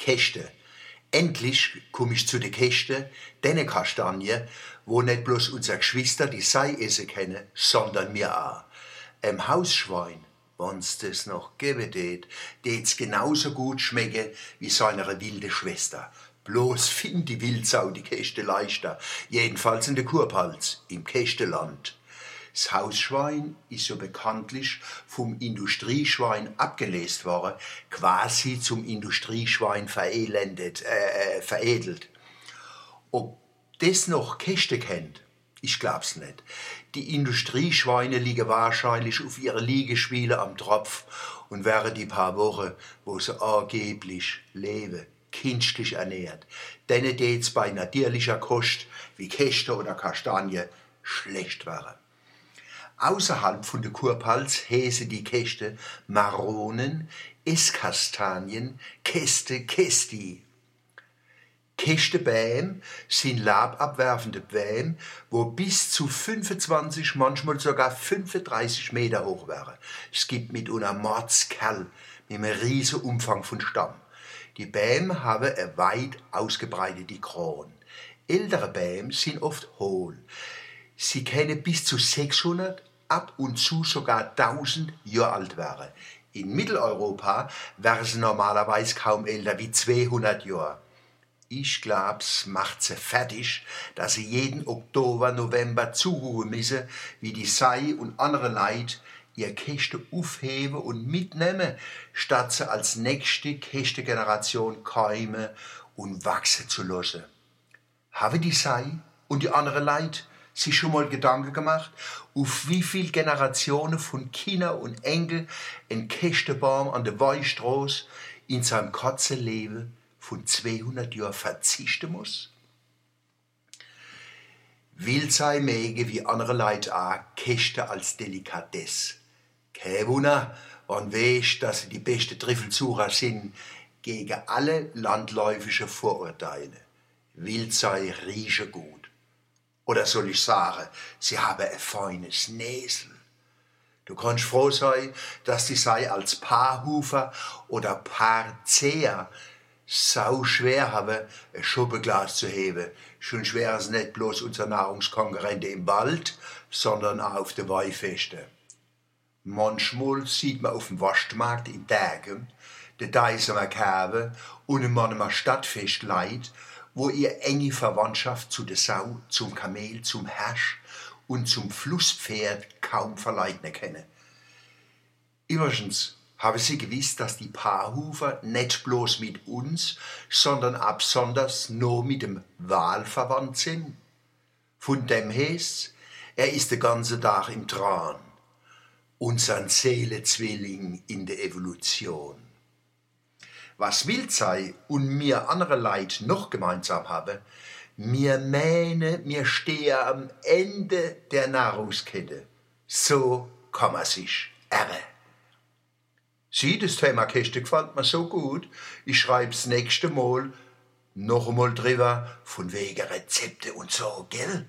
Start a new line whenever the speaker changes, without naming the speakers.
Käste. Endlich komme ich zu den Käste, denen Kastanie, wo nicht bloß unsere Geschwister die Sei essen können, sondern mir auch. Im Hausschwein, wenn's das noch geben tät, tät's genauso gut schmecken wie seiner wilde Schwester. Bloß find die Wildsau die Käste leichter, jedenfalls in der Kurpalz, im Kästeland. Das Hausschwein ist so bekanntlich vom Industrieschwein abgelesen worden, quasi zum Industrieschwein verelendet, äh, äh, veredelt. Ob das noch Käste kennt, ich glaub's nicht. Die Industrieschweine liegen wahrscheinlich auf ihre Liegespiele am Tropf und während die paar Wochen, wo sie angeblich leben, künstlich ernährt. Denen geht's bei natürlicher Kost wie Käste oder Kastanie schlecht wäre. Außerhalb von der Kurpals häse die Käste Maronen, Esskastanien, Käste, Kästi. Kästebäm sind lababwerfende Bäm, wo bis zu 25, manchmal sogar 35 Meter hoch wären. Es gibt mit einer Mordskerl mit einem riesen Umfang von Stamm. Die Bäm haben eine weit ausgebreitete Kron. Ältere Bäm sind oft hohl. Sie können bis zu 600, ab und zu sogar 1000 Jahre alt werden. In Mitteleuropa wären sie normalerweise kaum älter wie 200 Jahre. Ich glaub's macht sie fertig, dass sie jeden Oktober, November zugucken müssen, wie die Sei und andere Leid ihr Käste aufheben und mitnehmen, statt sie als nächste Käste-Generation keimen und wachsen zu lassen. Haben die Sei und die andere Leid sich schon mal Gedanken gemacht, auf wie viel Generationen von Kinder und Enkel ein Kästebaum an der Weichstraße in seinem Katzenleben von 200 Jahren verzichten muss? Will sei Mäge wie andere Leute auch Käste als Delikatesse. Kein Wunder, wenn weisst, dass sie die beste Trüffelsucher sind gegen alle landläufige Vorurteile. Wild sei rieche gut. Oder soll ich sagen, sie haben ein feines Näsel. Du kannst froh sein, dass die sei als Paarhufer oder Paarzeher sau schwer haben, ein Schuppenglas zu heben. Schon schwer ist nicht bloß unser Nahrungskonkurrent im Wald, sondern auch auf der Weihfeste. Manchmal sieht man auf dem Waschmarkt in Dagen den Deisemer Kerbe und in einem Stadtfest Leid, wo ihr enge Verwandtschaft zu der Sau, zum Kamel, zum Herrsch und zum Flusspferd kaum verleiten können. Übrigens habe sie gewiss, dass die Paarhufer nicht bloß mit uns, sondern auch besonders nur mit dem Wal verwandt sind. Von dem heißt, er ist den ganzen Tag im Tran unseren Seelezwilling in der Evolution. Was will sei und mir andere Leid noch gemeinsam habe, mir mähne, mir stehe am Ende der Nahrungskette. So kann man sich erre. Sie, das Thema Käste gefällt mir so gut, ich schreib's nächste Mal noch einmal drüber, von wegen Rezepte und so, gell?